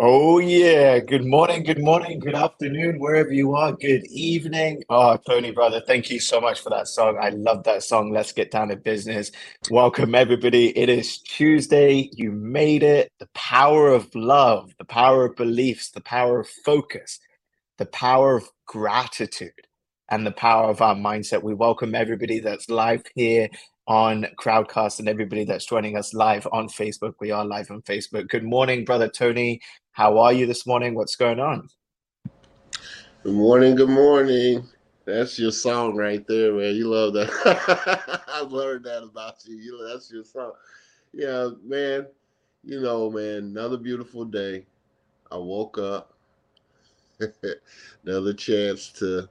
Oh, yeah. Good morning, good morning, good afternoon, wherever you are. Good evening. Oh, Tony, brother, thank you so much for that song. I love that song. Let's get down to business. Welcome, everybody. It is Tuesday. You made it. The power of love, the power of beliefs, the power of focus, the power of gratitude, and the power of our mindset. We welcome everybody that's live here on Crowdcast and everybody that's joining us live on Facebook. We are live on Facebook. Good morning, brother Tony. How are you this morning? What's going on? Good morning, good morning. That's your song right there, man. You love that. I've learned that about you. You that's your song. Yeah, man. You know, man, another beautiful day. I woke up. another chance to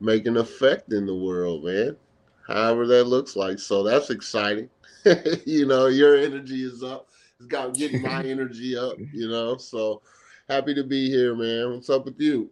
make an effect in the world, man. However that looks like. So that's exciting. you know, your energy is up it's got getting my energy up, you know. So happy to be here, man. What's up with you?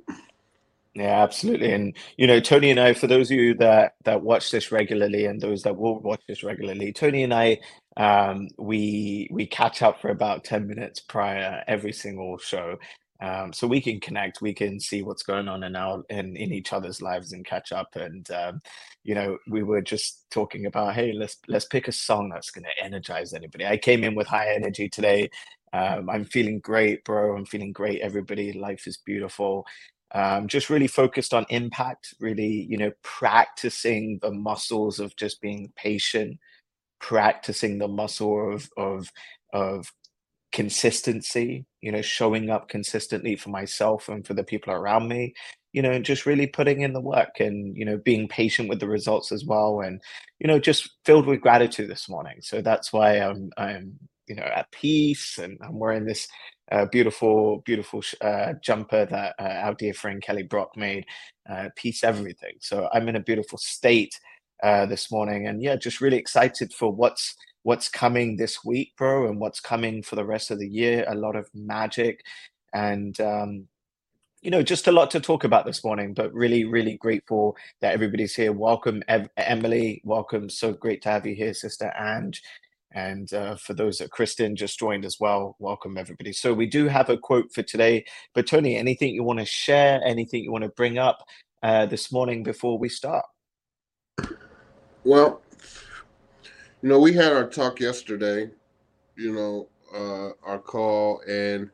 Yeah, absolutely. And you know, Tony and I, for those of you that that watch this regularly and those that will watch this regularly, Tony and I um we we catch up for about 10 minutes prior every single show um, so we can connect we can see what's going on in our in, in each other's lives and catch up. And um, you know we were just talking about hey let's let's pick a song that's going to energize anybody. I came in with high energy today. Um, i'm feeling great bro. I'm feeling great everybody. Life is beautiful. Um, just really focused on impact really you know practicing the muscles of just being patient practicing the muscle of of of consistency, you know, showing up consistently for myself and for the people around me, you know, just really putting in the work and, you know, being patient with the results as well. And, you know, just filled with gratitude this morning. So that's why I'm, I'm, you know, at peace and I'm wearing this uh, beautiful, beautiful uh, jumper that uh, our dear friend Kelly Brock made, uh, peace everything. So I'm in a beautiful state uh, this morning and yeah, just really excited for what's what's coming this week, bro, and what's coming for the rest of the year. A lot of magic and um, you know, just a lot to talk about this morning, but really, really grateful that everybody's here. Welcome, Ev- Emily. Welcome. So great to have you here, Sister Ange. And uh, for those that Kristen just joined as well, welcome everybody. So we do have a quote for today. But Tony, anything you want to share, anything you want to bring up uh, this morning before we start? Well, you know, we had our talk yesterday, you know, uh, our call, and,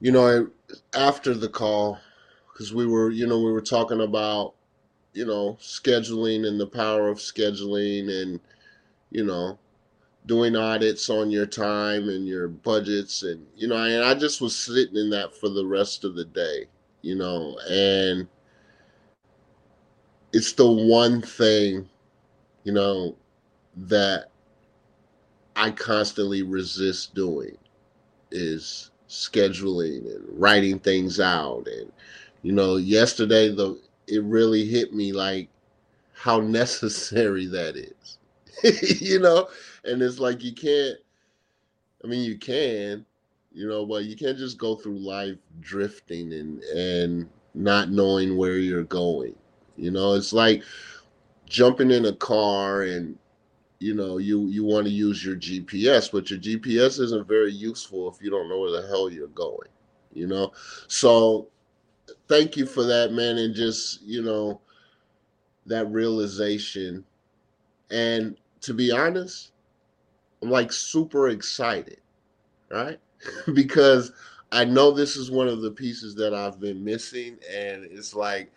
you know, after the call, because we were, you know, we were talking about, you know, scheduling and the power of scheduling and, you know, doing audits on your time and your budgets. And, you know, and I just was sitting in that for the rest of the day, you know, and it's the one thing, you know, that I constantly resist doing is scheduling and writing things out. And you know yesterday the it really hit me like how necessary that is you know? And it's like you can't i mean you can you know but you can't just go through life drifting and and not knowing where you're going you know? It's like jumping in a car and you know you you want to use your gps but your gps isn't very useful if you don't know where the hell you're going you know? So thank you for that man and just you know that realization. And to be honest i'm like super excited right? Because i know this is one of the pieces that i've been missing and it's like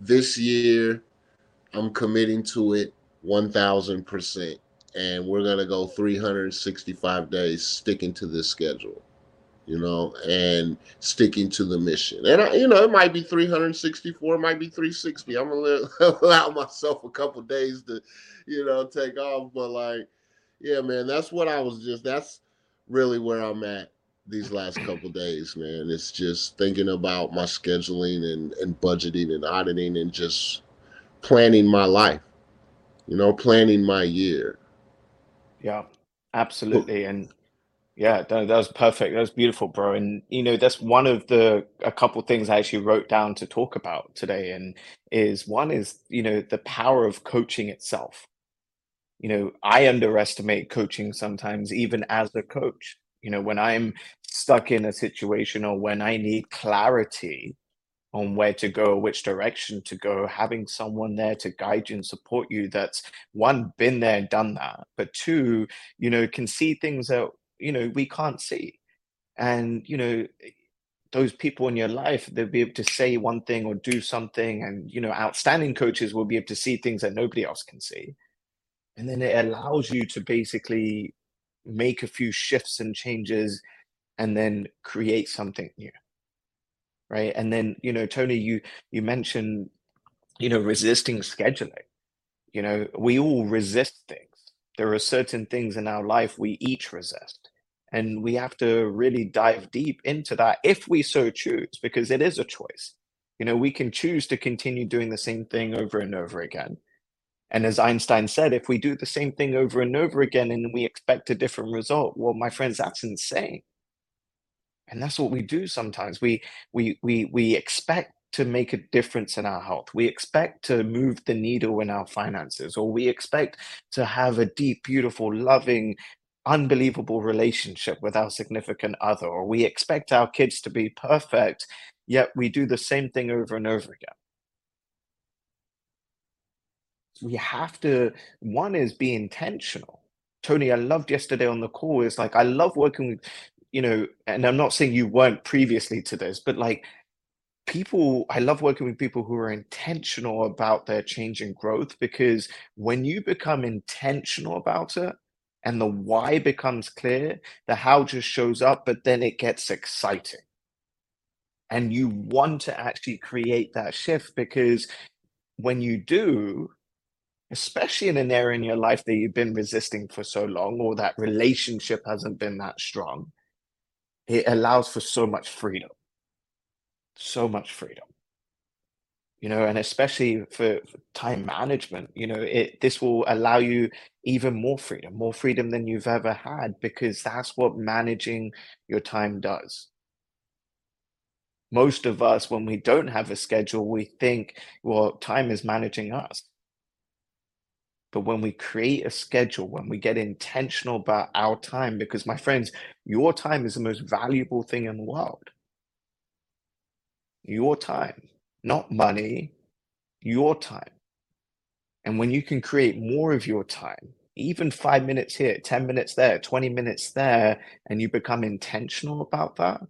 this year i'm committing to it 1000%. And we're going to go 365 days sticking to this schedule, you know, and sticking to the mission. And, I, you know, it might be 364, it might be 360. I'm going to allow myself a couple days to, you know, take off. But like, yeah, man, that's what I was just, that's really where I'm at these last couple days, man. It's just thinking about my scheduling and, and budgeting and auditing and just planning my life, you know, planning my year. Yeah, absolutely. And yeah, that, was perfect. That was beautiful, bro. And you know, that's one of the a couple things I actually wrote down to talk about today. And is one is, you know, the power of coaching itself. You know, I underestimate coaching sometimes, even as a coach. You know, when I'm stuck in a situation or when I need clarity on where to go, which direction to go, having someone there to guide you and support you that's one, been there and done that, but two, you know, can see things that, you know, we can't see. And, you know, eh, those people in your life, they'll be able to say one thing or do something. And, you know, outstanding coaches will be able to see things that nobody else can see. And then it allows you to basically make a few shifts and changes and then create something new right? And then, you know, Tony, you you mentioned, you know, resisting scheduling. You know, we all resist things. There are certain things in our life we each resist. And we have to really dive deep into that if we so choose, because it is a choice. You know, we can choose to continue doing the same thing over and over again. And as Einstein said, if we do the same thing over and over again and we expect a different result, well, my friends, that's insane and that's what we do sometimes. We we we we expect to make a difference in our health. We expect to move the needle in our finances or we expect to have a deep beautiful loving unbelievable relationship with our significant other or we expect our kids to be perfect yet we do the same thing over and over again. We have to one is be intentional. Tony i loved yesterday on the call. Is like i love working with you know, and I'm not saying you weren't previously to this, but like people, I love working with people who are intentional about their change and growth because when you become intentional about it and the why becomes clear, the how just shows up, but then it gets exciting. And you want to actually create that shift because when you do, especially in an area in your life that you've been resisting for so long or that relationship hasn't been that strong, it allows for so much freedom. So much freedom. You know and especially for, for, time management you know it this will allow you even more freedom more freedom than you've ever had because that's what managing your time does. Most of us when we don't have a schedule we think well time is managing us but when we create a schedule, when we get intentional about our time, because my friends, your time is the most valuable thing in the world. Your time, not money, your time. And when you can create more of your time, even five minutes here, 10 minutes there, 20 minutes there, and you become intentional about that,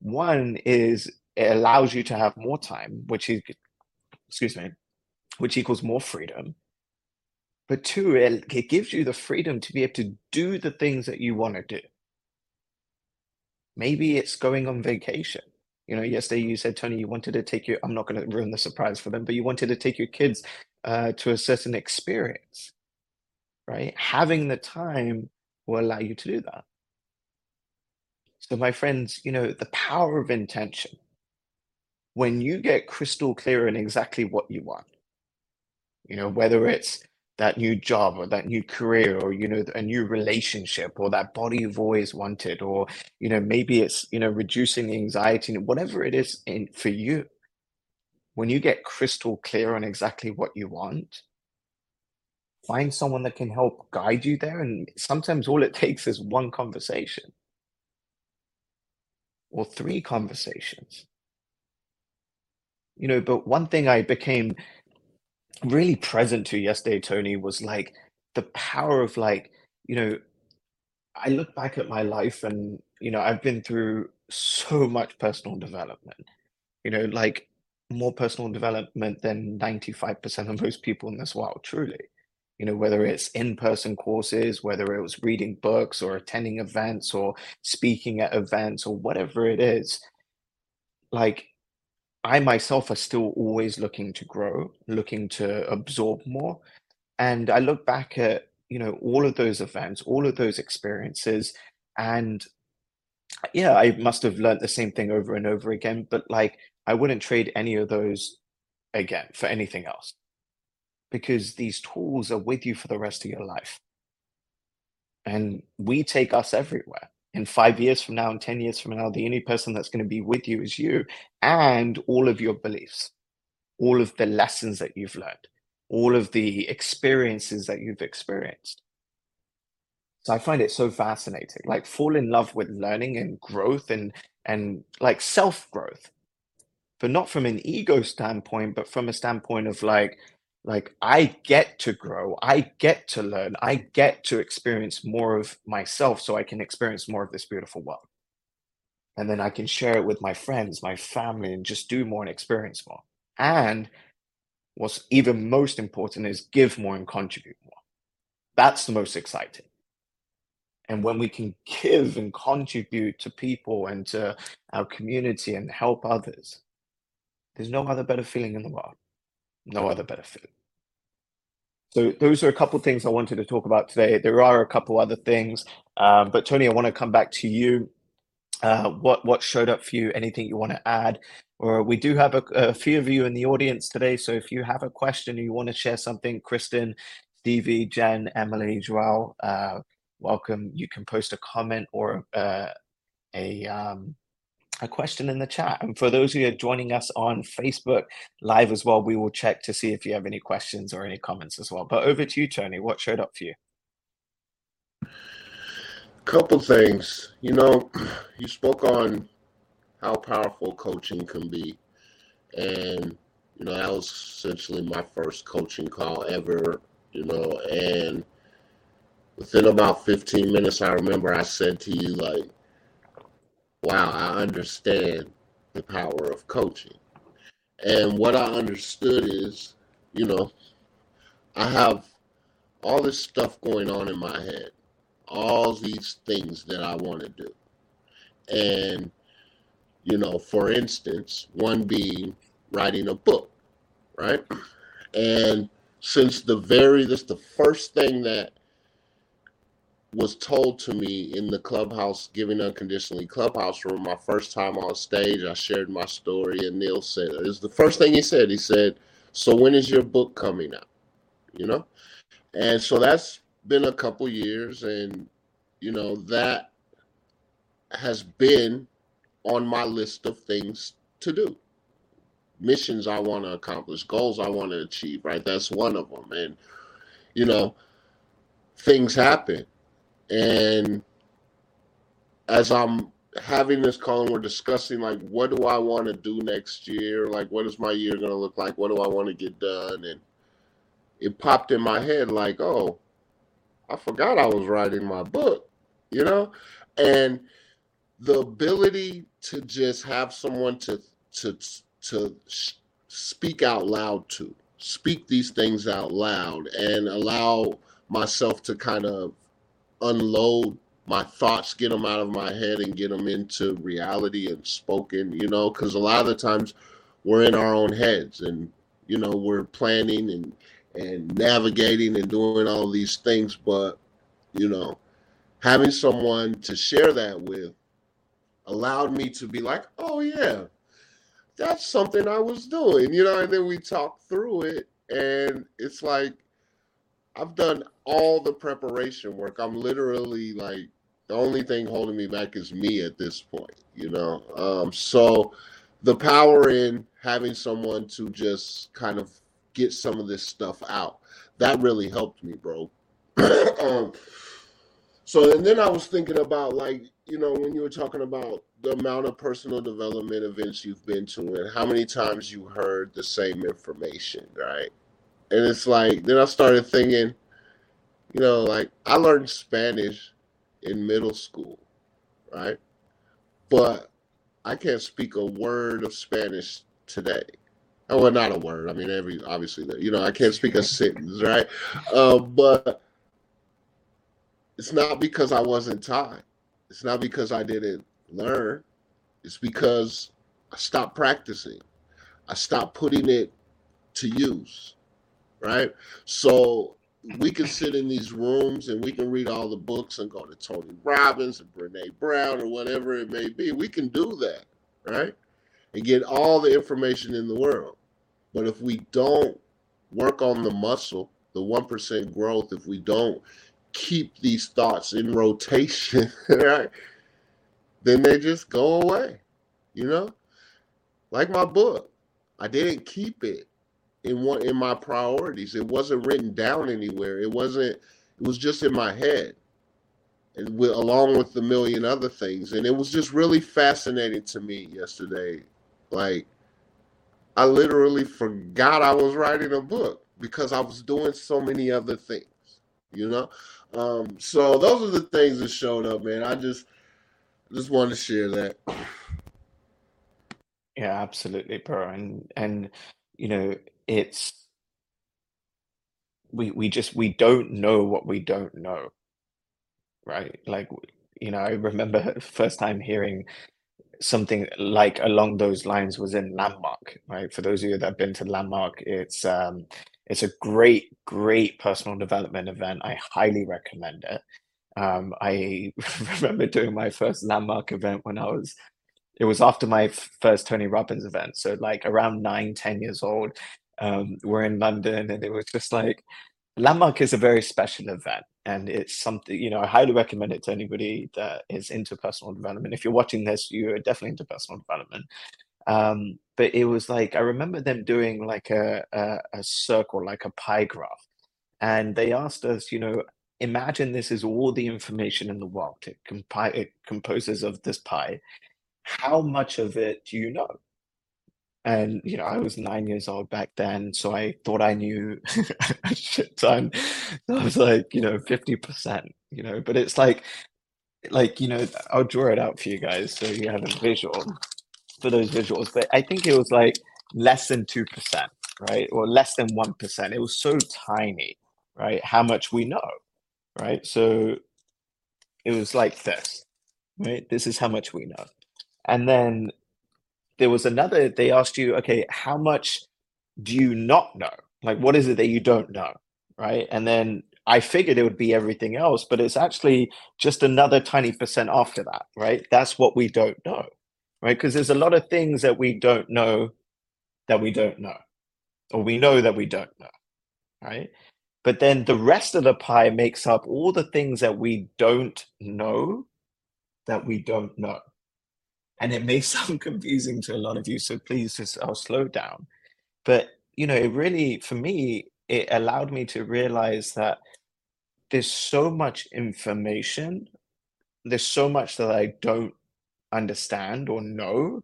one is it allows you to have more time, which is, excuse me, which equals more freedom. But two, it, it gives you the freedom to be able to do the things that you want to do. Maybe it's going on vacation. You know, yesterday you said, Tony, you wanted to take your, I'm not going to ruin the surprise for them, but you wanted to take your kids uh, to a certain experience, right? Having the time will allow you to do that. So, my friends, you know, the power of intention. When you get crystal clear in exactly what you want, you know, whether it's that new job or that new career or you know a new relationship or that body you've always wanted or you know maybe it's you know reducing anxiety whatever it is in for you. When you get crystal clear on exactly what you want find someone that can help guide you there and sometimes all it takes is one conversation. Or three conversations. You know but one thing i became really present to yesterday, Tony, was like the power of like, you know, I look back at my life and, you know, I've been through so much personal development, you know, like more personal development than 95% of most people in this world, truly. You know, whether it's in person courses, whether it was reading books or attending events or speaking at events or whatever it is, like I myself are still always looking to grow, looking to absorb more. And I look back at, you know, all of those events, all of those experiences, and yeah, I must have learned the same thing over and over again, but like I wouldn't trade any of those again for anything else because these tools are with you for the rest of your life. And we take us everywhere. In five years from now and 10 years from now, the only person that's going to be with you is you and all of your beliefs, all of the lessons that you've learned, all of the experiences that you've experienced. So I find it so fascinating. Like fall in love with learning and growth and and like self growth, but not from an ego standpoint, but from a standpoint of like like I get to grow, I get to learn, I get to experience more of myself, so I can experience more of this beautiful world. And then I can share it with my friends, my family, and just do more and experience more. And what's even most important is give more and contribute more. That's the most exciting. And when we can give and contribute to people and to our community and help others, there's no other better feeling in the world. No other benefit. So those are a couple of things I wanted to talk about today. There are a couple other things, um, but Tony, I want to come back to you. Uh, what what showed up for you? Anything you want to add? Or we do have a, a few of you in the audience today. So if you have a question or you want to share something, Kristen, Stevie, Jen, Emily, Joel, uh, welcome. You can post a comment or uh, a um, a question in the chat. And for those who are joining us on Facebook live as well, we will check to see if you have any questions or any comments as well. But over to you, Tony. What showed up for you? A couple things. You know, you spoke on how powerful coaching can be. And, you know, that was essentially my first coaching call ever, you know, and within about 15 minutes, I remember I said to you, like, wow, I understand the power of coaching. And what I understood is, you know, I have all this stuff going on in my head, all these things that I want to do. And, you know, for instance, one being writing a book, right? And since the very, this the first thing that was told to me in the clubhouse, giving unconditionally clubhouse room, my first time on stage, I shared my story, and Neil said, "It was the first thing he said. He said, "So when is your book coming out?" You know, and so that's been a couple years, and you know that has been on my list of things to do, missions I want to accomplish, goals I want to achieve. Right, that's one of them, and you know, things happen and as I'm having this call and we're discussing like what do I want to do next year? Like what is my year gonna look like? What do I want to get done? And it popped in my head like, oh, I forgot I was writing my book, you know? And the ability to just have someone to to to speak out loud to, speak these things out loud and allow myself to kind of unload my thoughts, get them out of my head and get them into reality and spoken, you know, because a lot of the times we're in our own heads and, you know, we're planning and, and navigating and doing all these things. But, you know, having someone to share that with allowed me to be like, oh, yeah, that's something I was doing, you know, and then we talk through it. And it's like, I've done all the preparation work. I'm literally like the only thing holding me back is me at this point, you know. Um, so the power in having someone to just kind of get some of this stuff out that really helped me, bro. um, so and then I was thinking about like you know when you were talking about the amount of personal development events you've been to and how many times you heard the same information, right? And it's like then I started thinking you know, like I learned Spanish in middle school, right? But I can't speak a word of Spanish today. Oh, well, not a word. I mean, every obviously, you know, I can't speak a sentence, right? Uh, but it's not because I wasn't taught. It's not because I didn't learn. It's because I stopped practicing. I stopped putting it to use, right? So we can sit in these rooms and we can read all the books and go to Tony Robbins and Brene Brown or whatever it may be. We can do that, right? And get all the information in the world. But if we don't work on the muscle, the 1% growth, if we don't keep these thoughts in rotation, right? Then they just go away, you know? Like my book. I didn't keep it in one in my priorities. It wasn't written down anywhere. It wasn't. It was just in my head, and with, along with the million other things. And it was just really fascinating to me yesterday. Like, I literally forgot I was writing a book because I was doing so many other things. You know, um, so those are the things that showed up, man. I just just wanted to share that. Yeah, absolutely, bro. And and you know, it's we we just we don't know what we don't know, right? Like you know, I remember first time hearing something like along those lines was in Landmark, right? For those of you that have been to Landmark, it's um it's a great, great personal development event. I highly recommend it. Um, I remember doing my first Landmark event when I was it was after my first Tony Robbins event. So like around nine ten years old. Um, we're in London and it was just like Landmark is a very special event and it's something, you know, I highly recommend it to anybody that is into personal development. If you're watching this, you're definitely into personal development. Um, but it was like, I remember them doing like a, a, a circle, like a pie graph. And they asked us, you know, imagine this is all the information in the world. It, compi- it composes of this pie. How much of it do you know? And, you know, I was nine years old back then, so I thought I knew a shit ton. I was like, you know, 50%, you know, but it's like, like, you know, I'll draw it out for you guys so you have a visual for those visuals, but I think it was like less than 2%, right? Or less than 1%. It was so tiny, right? How much we know, right? So it was like this, right? This is how much we know. And then there was another, they asked you, okay, how much do you not know? Like, what is it that you don't know? Right. And then I figured it would be everything else, but it's actually just another tiny percent after that. Right. That's what we don't know. Right. Because there's a lot of things that we don't know that we don't know, or we know that we don't know. Right. But then the rest of the pie makes up all the things that we don't know that we don't know and it may sound confusing to a lot of you so please just i'll slow down. But you know it really for me it allowed me to realize that there's so much information there's so much that i don't understand or know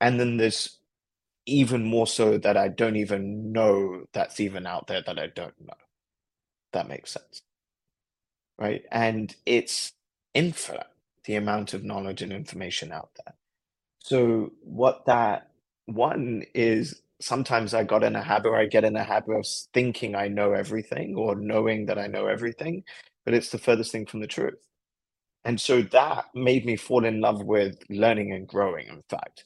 and then there's even more so that i don't even know that's even out there that i don't know. That makes sense right? And it's infinite the amount of knowledge and information out there. So what that one is sometimes I got in a habit or I get in a habit of thinking I know everything or knowing that I know everything, but it's the furthest thing from the truth. And so that made me fall in love with learning and growing, in fact.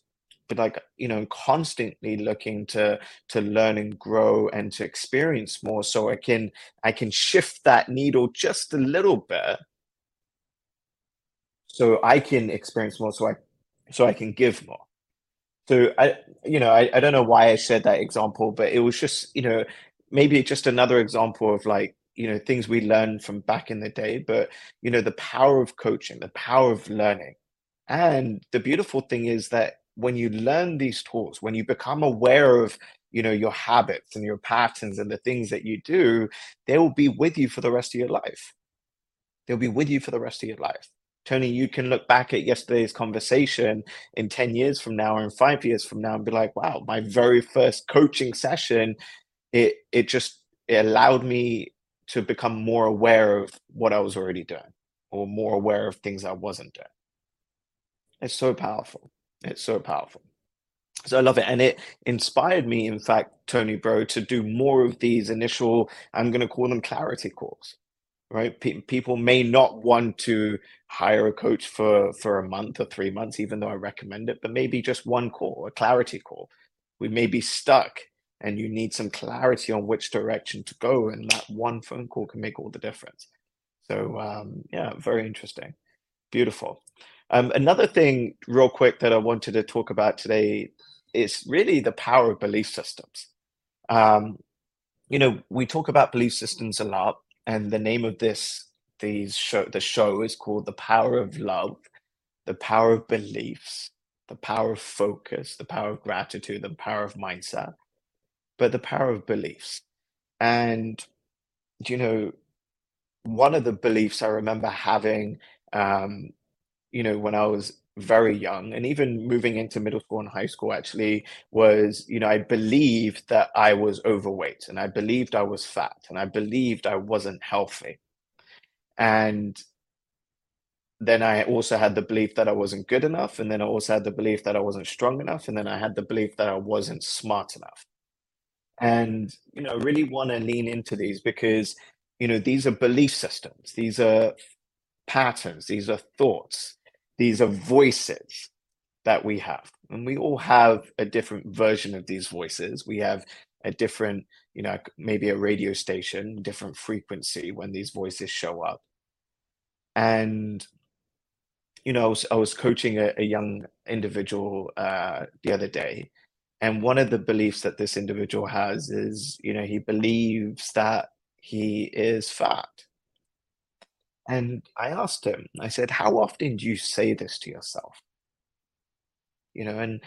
But like, you know, constantly looking to to learn and grow and to experience more so I can I can shift that needle just a little bit so I can experience more, so I so I can give more. So I, you know, I, I don't know why I said that example, but it was just, you know, maybe just another example of like, you know, things we learned from back in the day, but you know, the power of coaching, the power of learning. And the beautiful thing is that when you learn these tools, when you become aware of, you know, your habits and your patterns and the things that you do, they will be with you for the rest of your life. They'll be with you for the rest of your life. Tony, you can look back at yesterday's conversation in 10 years from now or in five years from now and be like, wow, my very first coaching session, it it just it allowed me to become more aware of what I was already doing or more aware of things I wasn't doing. It's so powerful. It's so powerful. So I love it. And it inspired me, in fact, Tony Bro, to do more of these initial, I'm going to call them clarity calls right? People may not want to hire a coach for for a month or three months, even though I recommend it, but maybe just one call, a clarity call. We may be stuck and you need some clarity on which direction to go. And that one phone call can make all the difference. So, um, yeah, very interesting. Beautiful. Um, another thing, real quick, that I wanted to talk about today is really the power of belief systems. Um, you know, we talk about belief systems a lot, and the name of this these show the show is called The Power of Love, the power of beliefs, the power of focus, the power of gratitude, the power of mindset, but the power of beliefs. And you know, one of the beliefs I remember having um, you know, when I was very young and even moving into middle school and high school actually was you know i believed that i was overweight and i believed i was fat and i believed i wasn't healthy. And then i also had the belief that i wasn't good enough and then i also had the belief that i wasn't strong enough and then i had the belief that i wasn't smart enough. And you know really want to lean into these because you know these are belief systems these are patterns these are thoughts these are voices that we have. And we all have a different version of these voices. We have a different you know maybe a radio station different frequency when these voices show up. And you know i was, I was coaching a, a young individual uh, the other day. And one of the beliefs that this individual has is you know he believes that he is fat and I asked him, I said, How often do you say this to yourself? You know, and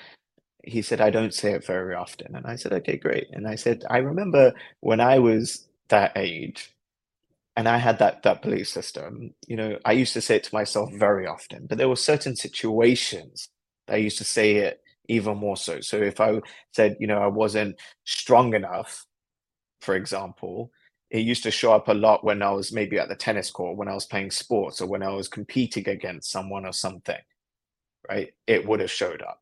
he said, I don't say it very often. And I said, Okay, great. And I said, I remember when I was that age and I had that that belief system, you know, I used to say it to myself very often, but there were certain situations that I used to say it even more so. So if I said, you know, I wasn't strong enough, for example, it used to show up a lot when I was maybe at the tennis court, when I was playing sports, or when I was competing against someone or something, right? It would have showed up.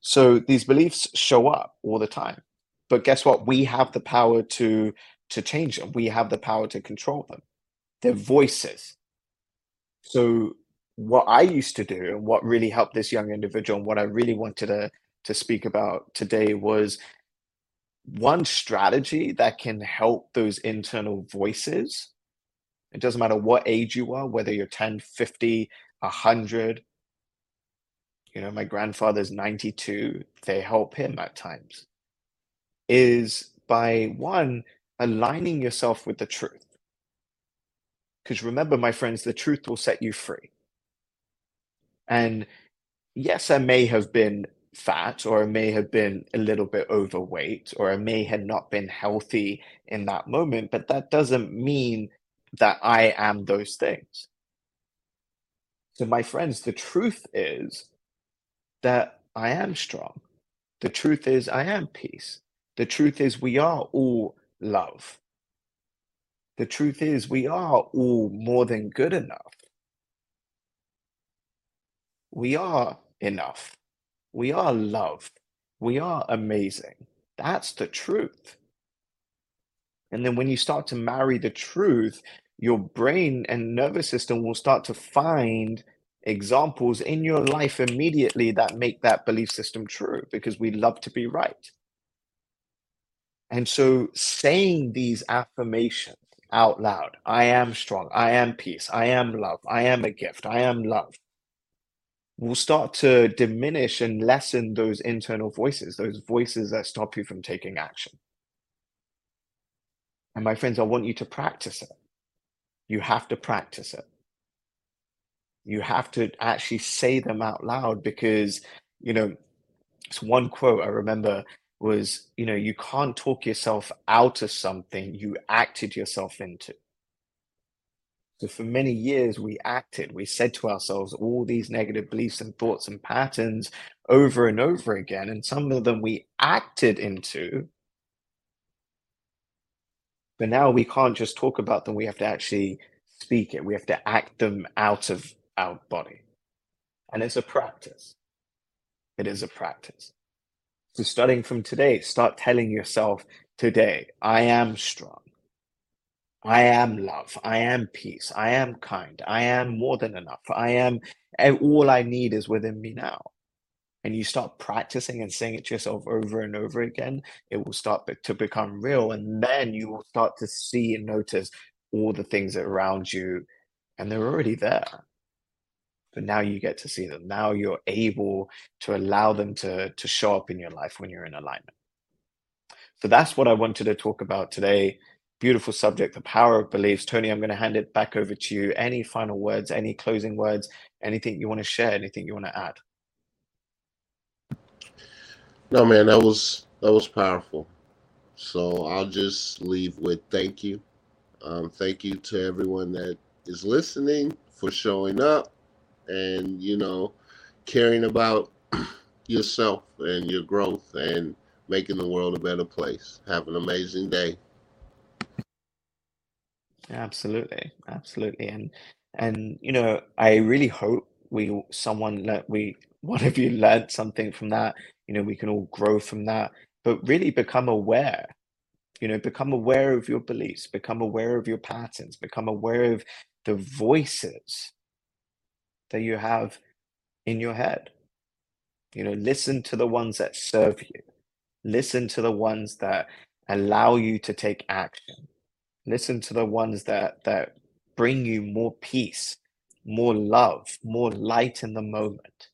So these beliefs show up all the time. But guess what? We have the power to to change them. We have the power to control them. They're voices. So what I used to do and what really helped this young individual and what I really wanted to to speak about today was one strategy that can help those internal voices. It doesn't matter what age you are whether you're 10 50 100 you know my grandfather's 92 they help him at times. Is by one aligning yourself with the truth. Because remember my friends the truth will set you free. And yes i may have been fat or I may have been a little bit overweight or I may have not been healthy in that moment, but that doesn't mean that I am those things. So, my friends, the truth is that I am strong. The truth is I am peace. The truth is we are all love. The truth is we are all more than good enough. We are enough. We are loved. We are amazing. That's the truth. And then when you start to marry the truth, your brain and nervous system will start to find examples in your life immediately that make that belief system true because we love to be right. And so saying these affirmations out loud I am strong, I am peace, I am love, I am a gift, I am love will start to diminish and lessen those internal voices, those voices that stop you from taking action. And my friends, I want you to practice it. You have to practice it. You have to actually say them out loud because, you know, it's one quote I remember was, you know, you can't talk yourself out of something you acted yourself into. So for many years, we acted, we said to ourselves all these negative beliefs and thoughts and patterns over and over again. And some of them we acted into. But now we can't just talk about them. We have to actually speak it. We have to act them out of our body. And it's a practice. It is a practice. So starting from today, start telling yourself today, I am strong. I am love. I am peace. I am kind. I am more than enough. I am, eh, all I need is within me now. and you start practicing and saying it to yourself over and over again, it will start to become real. And then you will start to see and notice all the things around you, and they're already there. But now you get to see them. Now you're able to allow them to, to show up in your life when you're in alignment. So that's what I wanted to talk about today. Beautiful subject, the power of beliefs. Tony, I'm going to hand it back over to you. Any final words, any closing words, anything you want to share, anything you want to add? No, man, that was that was powerful. So I'll just leave with thank you. Um, thank you to everyone that is listening for showing up and you know caring about yourself and your growth and making the world a better place. Have an amazing day. Absolutely, absolutely, and and you know I really hope we someone that we one of you learned something from that you know we can all grow from that but really become aware you know become aware of your beliefs become aware of your patterns become aware of the voices that you have in your head. You know listen to the ones that serve you. Listen to the ones that allow you to take action listen to the ones that that bring you more peace more love more light in the moment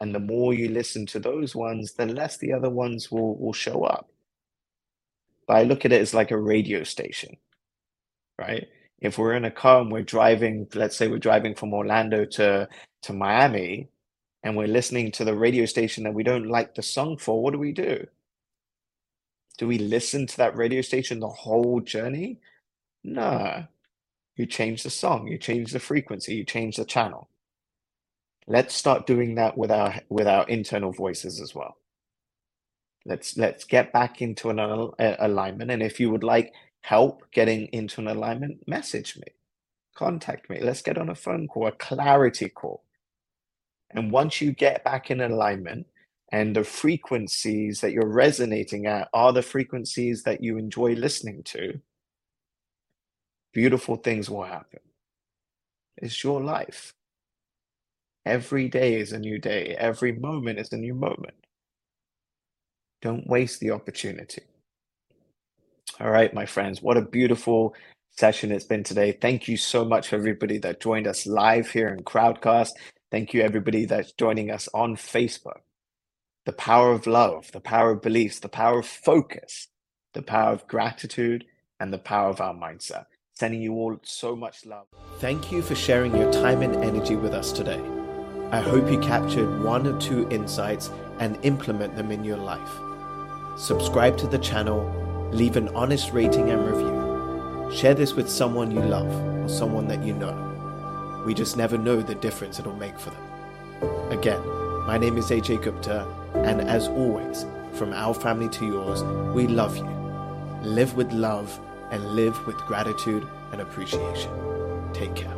and the more you listen to those ones, the less the other ones will, will show up. But I look at it as like a radio station, right? If we're in a car and we're driving, let's say we're driving from Orlando to, to Miami, and we're listening to the radio station that we don't like the song for, what do we do? Do we listen to that radio station the whole journey? No. You change the song, you change the frequency, you change the channel. Let's start doing that with our with our internal voices as well. Let's let's get back into an al- alignment. And if you would like help getting into an alignment, message me, contact me. Let's get on a phone call, a clarity call. And once you get back in alignment, and the frequencies that you're resonating at are the frequencies that you enjoy listening to, beautiful things will happen. It's your life. Every day is a new day. Every moment is a new moment. Don't waste the opportunity. All right, my friends, what a beautiful session it's been today. Thank you so much for everybody that joined us live here in Crowdcast. Thank you, everybody that's joining us on Facebook. The power of love, the power of beliefs, the power of focus, the power of gratitude, and the power of our mindset. Sending you all so much love. Thank you for sharing your time and energy with us today. I hope you captured one or two insights and implement them in your life. Subscribe to the channel, leave an honest rating and review. Share this with someone you love or someone that you know. We just never know the difference it'll make for them. Again, my name is Ajay Gupta, and as always, from our family to yours, we love you. Live with love and live with gratitude and appreciation. Take care.